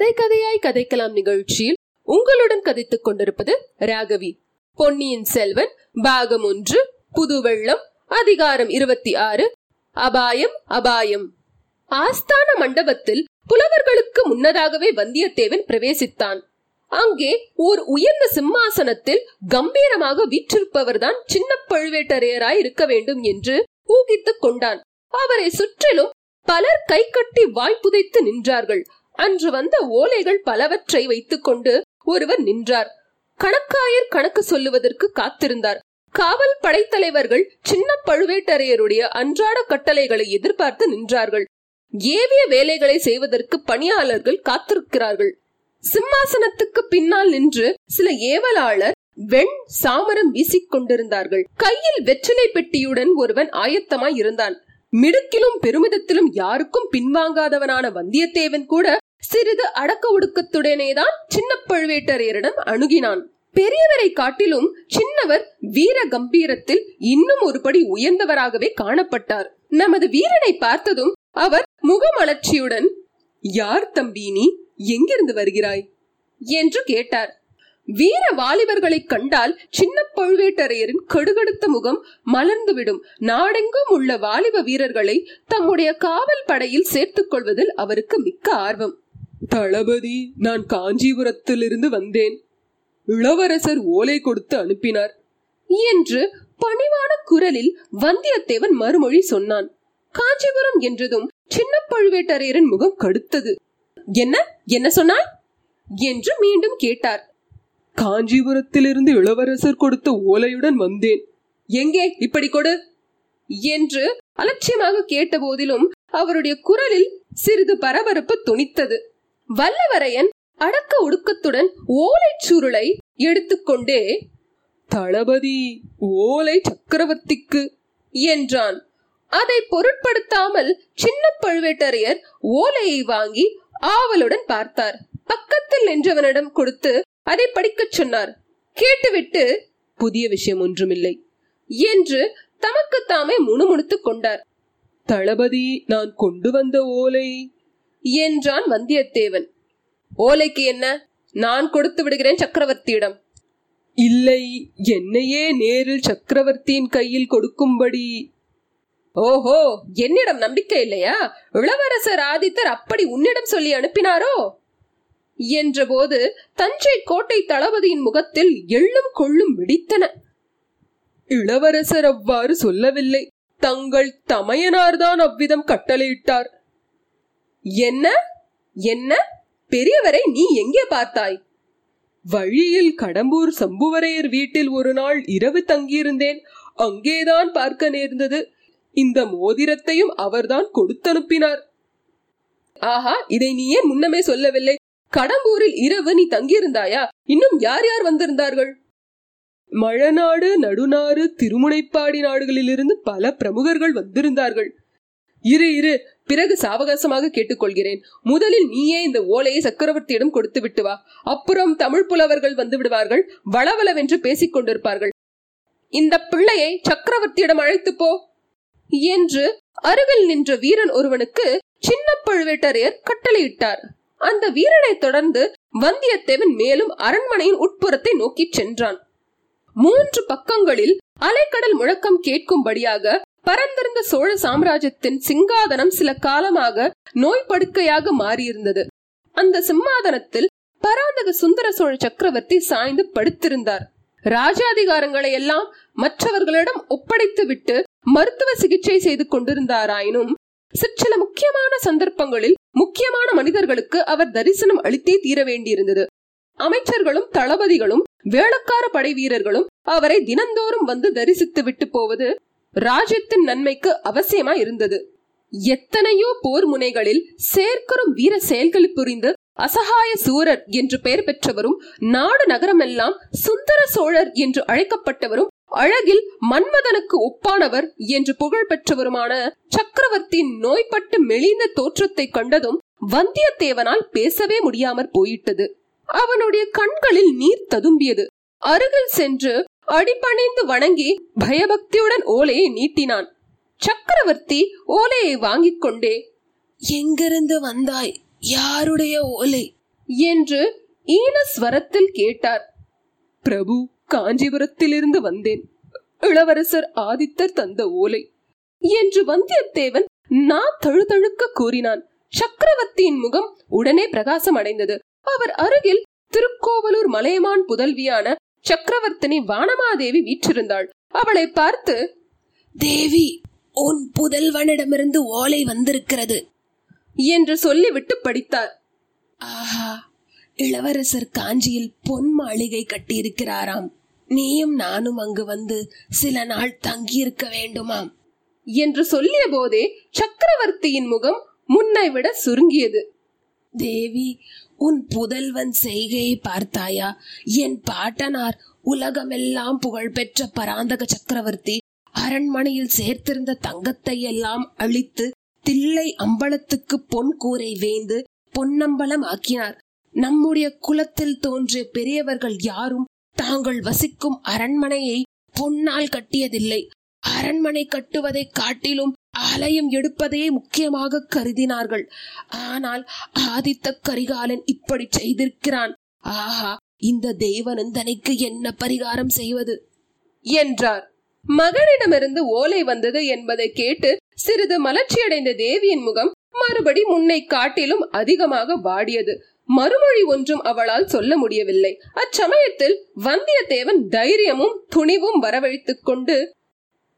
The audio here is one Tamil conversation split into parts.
கதை கதையாய் கதைக்கலாம் நிகழ்ச்சியில் உங்களுடன் கதைத்துக் கொண்டிருப்பது ராகவி. பொன்னியின் செல்வன் பாகம் ஒன்று புது வெள்ளம் அதிகாரம் இருபத்தி ஆறு அபாயம் அபாயம். ஆஸ்தான மண்டபத்தில் புலவர்களுக்கு முன்னதாகவே வந்தியத்தேவன் பிரவேசித்தான். அங்கே ஓர் உயர்ந்த சிம்மாசனத்தில் கம்பீரமாக வீற்றிருப்பவர்தான் சின்ன பழுவேட்டரையராய் இருக்க வேண்டும் என்று ஊகித்துக் கொண்டான். அவரை சுற்றிலும் பலர் கை கட்டி வாய்ப்புதைத்து நின்றார்கள். அன்று வந்த ஓலைகள் பலவற்றை வைத்துக் கொண்டு ஒருவர் நின்றார். கணக்காயர் கணக்கு சொல்லுவதற்கு காத்திருந்தார். காவல் படைத்தலைவர்கள் சின்ன பழுவேட்டரையருடைய அன்றாட கட்டளைகளை எதிர்பார்த்து நின்றார்கள். ஏவிய வேலைகளை செய்வதற்கு பணியாளர்கள் காத்திருக்கிறார்கள். சிம்மாசனத்துக்கு பின்னால் நின்று சில ஏவலாளர் வெண் சாமரம் வீசிக் கொண்டிருந்தார்கள். கையில் வெற்றிலை பெட்டியுடன் ஒருவன் ஆயத்தமாய் இருந்தான். மிடுக்கிலும் பெருமிதத்திலும் யாருக்கும் பின்வாங்காதவனான வந்தியத்தேவன் கூட சிறிது அடக்க ஒடுக்கத்துடனேதான் சின்ன பழுவேட்டரையரிடம் அணுகினான். பெரியவரை காட்டிலும் சின்னவர் வீர கம்பீரத்தில் இன்னும் ஒருபடி உயர்ந்தவராகவே காணப்பட்டார். நமது வீரனை பார்த்ததும் அவர் முகமலர்ச்சியுடன் யார் தம்பி நீ? எங்கிருந்து வருகிறாய்? என்று கேட்டார். வீர வாலிபர்களை கண்டால் சின்ன பழுவேட்டரையரின் கடுகடுத்த முகம் மலர்ந்துவிடும். நாடெங்கும் உள்ள வாலிப வீரர்களை தம்முடைய காவல் படையில் சேர்த்துக் கொள்வதில் அவருக்கு மிக்க ஆர்வம். தளபதி நான் காஞ்சிபுரத்திலிருந்து வந்தேன். இளவரசர் ஓலை கொடுத்து அனுப்பினார். என்று பணிவான குரலில் வந்தியத்தேவன் மறுமொழி சொன்னான். காஞ்சிபுரம் என்றதும் சின்ன பழுவேட்டரையரின் முகம் கடுத்தது. என்ன? என்ன சொன்னாய்? என்று மீண்டும் கேட்டார். காஞ்சிபுரத்திலிருந்து இளவரசர் கொடுத்த ஓலையுடன் வந்தேன். எங்கே? இப்படி கொடு. என்று அலட்சியமாக கேட்ட போதிலும் அவருடைய குரலில் சிறிது பரபரப்பு துணித்தது. வல்லவரையன் அடக்க ஒடுக்கத்துடன் ஓலை சுருளை எடுத்துக்கொண்டே தளபதி ஓலை சக்கரவர்த்திக்கு என்றான். அதை பொருட்படுத்தாமல் சின்ன பழுவேட்டரையர் ஓலையை வாங்கி ஆவலுடன் பார்த்தார். பக்கத்தில் நின்றவனிடம் கொடுத்து அதை படிக்கச் சொன்னார். கேட்டுவிட்டு புதிய விஷயம் ஒன்றுமில்லை என்று தமக்கு தாமே முணுமுணுத்துக் கொண்டார். தளபதி நான் கொண்டு வந்த ஓலை என்றான் வந்தியத்தேவன். ஓலைக்கு என்ன? நான் கொடுத்து விடுகிறேன் சக்கரவர்த்தியிடம். இல்லை என்னையே நேரில் சக்கரவர்த்தியின் கையில் கொடுக்கும்படி. ஓஹோ என்னிடம் நம்பிக்கை இல்லையா? இளவரசர் ஆதித்தர் அப்படி உன்னிடம் சொல்லி அனுப்பினாரோ? என்றபோது தஞ்சை கோட்டை தளபதியின் முகத்தில் எள்ளும் கொள்ளும் வெடித்தன. இளவரசர் அவ்வாறு சொல்லவில்லை. தங்கள் தமையனார்தான் அவ்விதம் கட்டளையிட்டார். என்ன? என்ன? பெரியவரை நீ எங்கே பார்த்தாய்? வழியில் கடம்பூர் சம்புவரையர் வீட்டில் ஒரு நாள் இரவு தங்கியிருந்தேன். அங்கேதான் பார்க்க நேர்ந்தது. இந்த மோதிரத்தையும் அவர்தான் கொடுத்தனுப்பினார். ஆஹா இதை நீ ஏன் முன்னமே சொல்லவில்லை? கடம்பூரில் இரவு நீ தங்கியிருந்தாயா? இன்னும் யார் யார் வந்திருந்தார்கள்? மழநாடு நடுநாடு திருமுனைப்பாடி நாடுகளிலிருந்து பல பிரமுகர்கள் வந்திருந்தார்கள். இரு இரு பிறகு சாவகாசமாக கேட்டுக்கொள்கிறேன். முதலில் நீயே இந்த ஓலையை சக்கரவர்த்தியிடம் கொடுத்து விட்டு வா. அப்புறம் தமிழ் புலவர்கள் வந்து விடுவார்கள். வளவளவென்று பேசிக் கொண்டிருப்பார்கள். இந்த பிள்ளையை சக்கரவர்த்தியிடம் அழைத்து போ. என்று அருகில் நின்ற வீரன் ஒருவனுக்கு சின்ன பழுவேட்டரையர் கட்டளையிட்டார். அந்த வீரனை தொடர்ந்து வந்தியத்தேவன் மேலும் அரண்மனையின் உட்புறத்தை நோக்கி சென்றான். மூன்று பக்கங்களில் அலைக்கடல் முழக்கம் கேட்கும்படியாக பரந்திருந்த சோழ சாம்ராஜ்யத்தின் சிங்காதனம் சில காலமாக நோய் படுக்கையாக மாறியிருந்தது. அந்த சிம்மாதனத்தில் பராந்தக சுந்தர சோழ சக்கரவர்த்தி சாய்ந்து படுத்திருந்தார். ராஜாதிகாரங்களை எல்லாம் மற்றவர்களிடம் ஒப்படைத்து விட்டு மருத்துவ சிகிச்சை செய்து கொண்டிருந்தாராயினும் சிற்சில முக்கியமான சந்தர்ப்பங்களில் முக்கியமான மனிதர்களுக்கு அவர் தரிசனம் அளித்தே தீர வேண்டியிருந்தது. அமைச்சர்களும் தளபதிகளும் வேளக்கார படை வீரர்களும் அவரை தினந்தோறும் வந்து தரிசித்து விட்டு போவது ராஜ்யத்தின் நன்மைக்கு அவசியமா இருந்தது எத்தனையோ போர் முனைகளில் சேர்க்கரும் வீர செயல்கள் புரிந்து அசகாய சூரர் என்று பெயர் பெற்றவரும் நாடு நகரமெல்லாம் சுந்தர சோழர் என்று அழைக்கப்பட்டவரும் அழகில் மன்மதனுக்கு ஒப்பானவர் என்று புகழ் பெற்றவருமான சக்கரவர்த்தியின் நோய்பட்டு மெலிந்த தோற்றத்தை கண்டதும் வந்தியத்தேவனால் பேசவே முடியாமற் போயிட்டது. அவனுடைய கண்களில் நீர் ததும்பியது. அருகில் சென்று அடிபணிந்து வணங்கி பயபக்தியுடன் ஓலையை நீட்டினான். சக்கரவர்த்தி ஓலையை வாங்கிக் கொண்டே எங்கிருந்து வந்தாய்? யாருடைய ஓலை? என்று ஈனஸ்வரத்தில் கேட்டார். பிரபு காஞ்சிபுரத்திலிருந்து வந்தேன். இளவரசர் ஆதித்தர் தந்த ஓலை. என்று வந்தியத்தேவன் நான் தழுதழுக்க கூறினான். சக்கரவர்த்தியின் முகம் உடனே பிரகாசம் அடைந்தது. அவர் அருகில் திருக்கோவலூர் மலையமான் புதல்வியான சக்கரவர்த்தினி வானமாதேவி வீற்றிருந்தாள். அவளை பார்த்து தேவி உன் புதல்வனிடமிருந்து ஓலை வந்திருக்கிறது என்று சொல்லிவிட்டு படித்தார். ஆஹா இளவரசர் காஞ்சியில் பொன் மாளிகை கட்டியிருக்கிறாராம். நீயும் நானும் அங்கு வந்து சில நாள் தங்கியிருக்க வேண்டுமாம் என்று சொல்லிய போதே சக்கரவர்த்தியின் முகம் முன்னை விட சுருங்கியது. தேவி உன் புதல்வன் செய்கையை பார்த்தாயா? என் பாட்டனார் உலகமெல்லாம் புகழ்பெற்ற பராந்தக சக்கரவர்த்தி அரண்மனையில் சேர்த்திருந்த தங்கத்தை எல்லாம் அழித்து தில்லை அம்பலத்துக்கு பொன் கூரை வேந்து பொன்னம்பலம் ஆக்கினார். நம்முடைய குலத்தில் தோன்றிய பெரியவர்கள் யாரும் தாங்கள் வசிக்கும் அரண்மனையை பொன்னால் கட்டியதில்லை. அரண்மனை கட்டுவதை காட்டிலும் ஆலயம் எடுப்பதையே முக்கியமாக கருதினார்கள். ஆனால் ஆதித்த கரிகாலன் இப்படி செய்திருக்கிறான். ஆஹா இந்த தேவநந்தனைக்கு நந்தனைக்கு என்ன பரிகாரம் செய்வது? என்றார். மகனிடமிருந்து ஓலை வந்தது என்பதை கேட்டு சிறிது மலர்ச்சியடைந்த தேவியின் முகம் மறுபடி முன்னை காட்டிலும் அதிகமாக வாடியது. மறுமொழி ஒன்றும் அவளால் சொல்ல முடியவில்லை. அச்சமயத்தில் வந்தியத்தேவன் தைரியமும் துணிவும் வரவழைத்துக் கொண்டு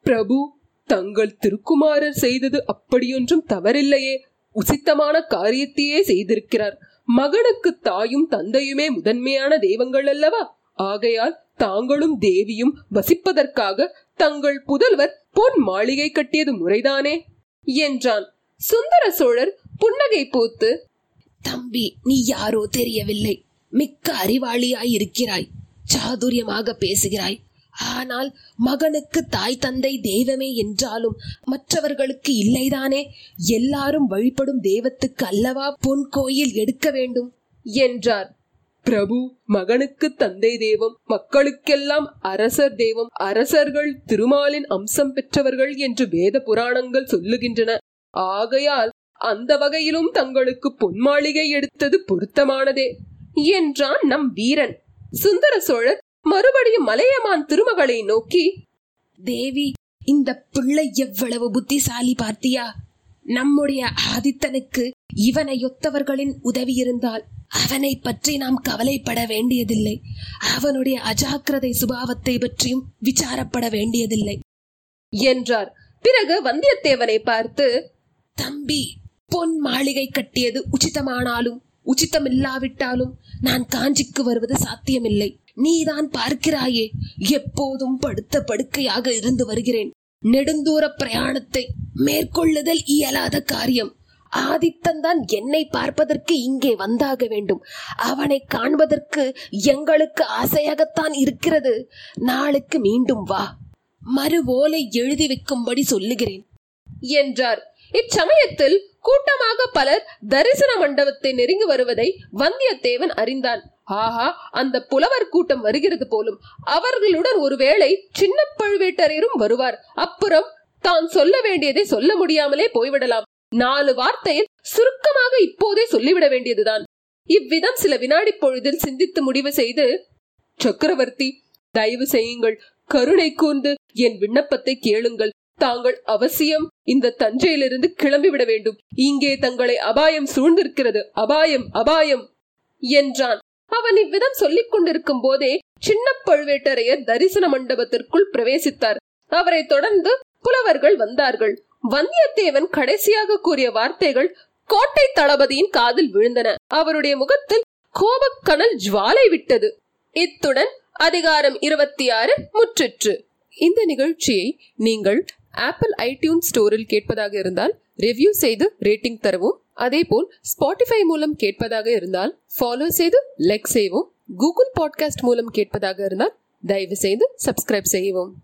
பிரபு தங்கள் திருக்குமாரர் செய்தது அப்படியொன்றும் தவறில்லையே. உசித்தமான காரியத்தையே செய்திருக்கிறார். மகனுக்கு தாயும் தந்தையுமே முதன்மையான தெய்வங்கள் அல்லவா? ஆகையால் தாங்களும் தேவியும் வசிப்பதற்காக தங்கள் புதல்வர் பொன் மாளிகை கட்டியது முறைதானே? என்றான். சுந்தர சோழர் புன்னகை பூத்து தம்பி நீ யாரோ தெரியவில்லை. மிக்க அறிவாளியாய் இருக்கிறாய் சாதுரியமாக பேசுகிறாய். ஆனால் மகனுக்கு தாய் தந்தை தெய்வமே என்றாலும் மற்றவர்களுக்கு இல்லைதானே? எல்லாரும் வழிபடும் தெய்வத்துக்கு அல்லவா பொன் கோயில் எடுக்க வேண்டும்? என்றார். பிரபு மகனுக்கு தந்தை தெய்வம் மக்களுக்கெல்லாம் அரசர் தெய்வம் அரசர்கள் திருமாலின் அம்சம் பெற்றவர்கள் என்று வேத புராணங்கள் சொல்லுகின்றன. ஆகையால் அந்த வகையிலும் தங்களுக்கு பொன்மாளிகை எடுத்தது பொருத்தமானதே என்றான் நம் வீரன். சுந்தர சோழர் மறுபடியும் மலையமான் திருமகளை நோக்கி தேவி இந்த பிள்ளை எவ்வளவு புத்திசாலி பார்த்தியா? நம்முடைய ஆதித்தனுக்கு இவனை ஒத்தவர்களின் உதவி இருந்தால் அவனை பற்றி நாம் கவலைப்பட வேண்டியதில்லை. அவனுடைய அஜாக்கிரதை சுபாவத்தை பற்றியும் விசாரப்பட வேண்டியதில்லை. என்றார். பிறகு வந்தியத்தேவனை பார்த்து தம்பி பொன் மாளிகை கட்டியது உச்சிதமானாலும் உச்சிதமில்லாவிட்டாலும் நான் காஞ்சிக்கு வருவது சாத்தியமில்லை. நீதான் பார்க்கிறாயே. எப்போதும் படுத்த படுக்கையாக இருந்து வருகிறேன். நெடுந்தூர பிரயாணத்தை மேற்கொள்ளுதல் இயலாத காரியம். ஆதித்தன் தான் என்னை பார்ப்பதற்கு இங்கே வந்தாக வேண்டும். அவனை காண்பதற்கு எங்களுக்கு ஆசையாகத்தான் இருக்கிறது. நாளுக்கு மீண்டும் வா. மறு ஓலை எழுதி வைக்கும்படி சொல்லுகிறேன். என்றார். இச்சமயத்தில் கூட்டமாக பலர் தரிசன மண்டபத்தை நெருங்கி வருவதை வந்தியத்தேவன் அறிந்தான். ஆஹா அந்த புலவர் கூட்டம் வருகிறது போலும் அவர்களுடன் ஒருவேளை சின்ன பழுவேட்டரையரும் வருவார். அப்புறம் தான் சொல்ல வேண்டியதை சொல்ல முடியாமலே போய்விடலாம். நாலு வார்த்தையில் சுருக்கமாக இப்போதே சொல்லிவிட வேண்டியதுதான். இவ்விதம் சில வினாடி பொழுதில் சிந்தித்து முடிவு செய்து சக்கரவர்த்தி தயவு செய்யுங்கள். கருணை கூர்ந்து என் விண்ணப்பத்தை கேளுங்கள். தாங்கள் அவசியம் இந்த தஞ்சையிலிருந்து கிளம்பிவிட வேண்டும். இங்கே தங்களை அபாயம் சூழ்ந்திருக்கிறது. அபாயம் அபாயம் என்றான். அவன் இவ்விதம் சொல்லிக் கொண்டிருக்கும் போதே சின்ன பழுவேட்டரையர் தரிசன மண்டபத்திற்குள் பிரவேசித்தார். அவரை தொடர்ந்து புலவர்கள் வந்தார்கள். வந்தியத்தேவன் கடைசியாக கூறிய வார்த்தைகள் கோட்டை தளபதியின் காதில் விழுந்தன. அவருடைய முகத்தில் கோபக்கனல் ஜுவாலை விட்டது. இத்துடன் அதிகாரம் இருபத்தி ஆறு முற்றிற்று. இந்த நிகழ்ச்சியை நீங்கள் ஆப்பிள் ஐடியூன் ஸ்டோரில் கேட்பதாக இருந்தால் ரிவ்யூ செய்து ரேட்டிங் தரவும். அதேபோல் ஸ்பாட்டிஃபை மூலம் கேட்பதாக இருந்தால் ஃபாலோ செய்து லைக் செய்வோம். கூகுள் பாட்காஸ்ட் மூலம் கேட்பதாக இருந்தால் தயவு செய்து சப்ஸ்கிரைப் செய்யவும்.